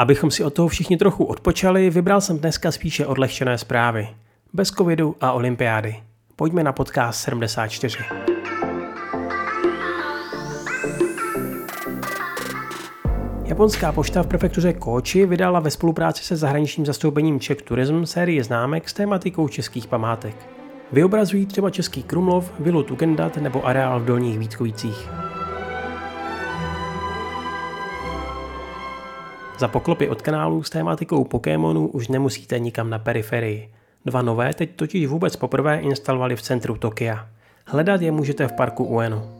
Abychom si od toho všichni trochu odpočali, vybral jsem dneska spíše odlehčené zprávy. Bez covidu a olympiády. Pojďme na podcast 74. Japonská pošta v prefektuře Kochi vydala ve spolupráci se zahraničním zastoupením Czech Tourism sérii známek s tématikou českých památek. Vyobrazují třeba Český Krumlov, vilu Tugendat nebo areál v Dolních Vítkovicích. Za poklopy od kanálů s tématikou Pokémonů už nemusíte nikam na periferii. Dva nové teď totiž vůbec poprvé instalovali v centru Tokia. Hledat je můžete v parku Ueno.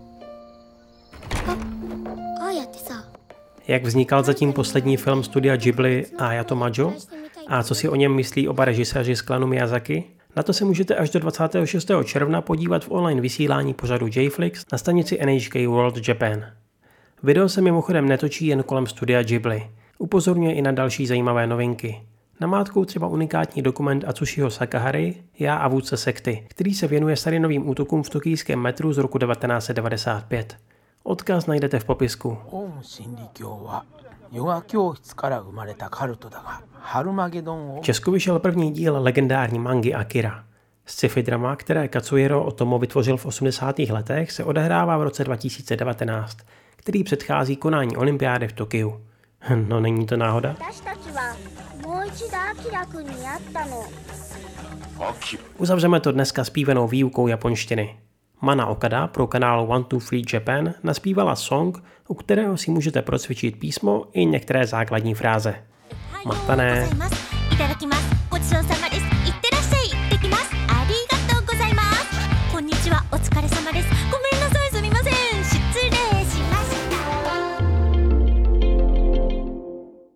Jak vznikal zatím poslední film studia Ghibli Ayato Majo? A co si o něm myslí oba režiséři z klanu Miyazaki? Na to se můžete až do 26. června podívat v online vysílání pořadu JFlix na stanici NHK World Japan. Video se mimochodem netočí jen kolem studia Ghibli. Upozorňuje i na další zajímavé novinky. Namátkou třeba unikátní dokument Atsushiho Sakahary Já a vůdce sekty, který se věnuje starinovým útokům v tokijském metru z roku 1995. Odkaz najdete v popisku. V Česku vyšel první díl legendární mangy Akira. Sci-fi drama, které Katsuhiro Otomo vytvořil v 80. letech, se odehrává v roce 2019, který předchází konání olympiády v Tokiu. No není to náhoda? Uzavřeme to dneska zpívanou výukou japonštiny. Mana Okada pro kanál 123 Japan naspívala song, u kterého si můžete procvičit písmo i některé základní fráze. Matané.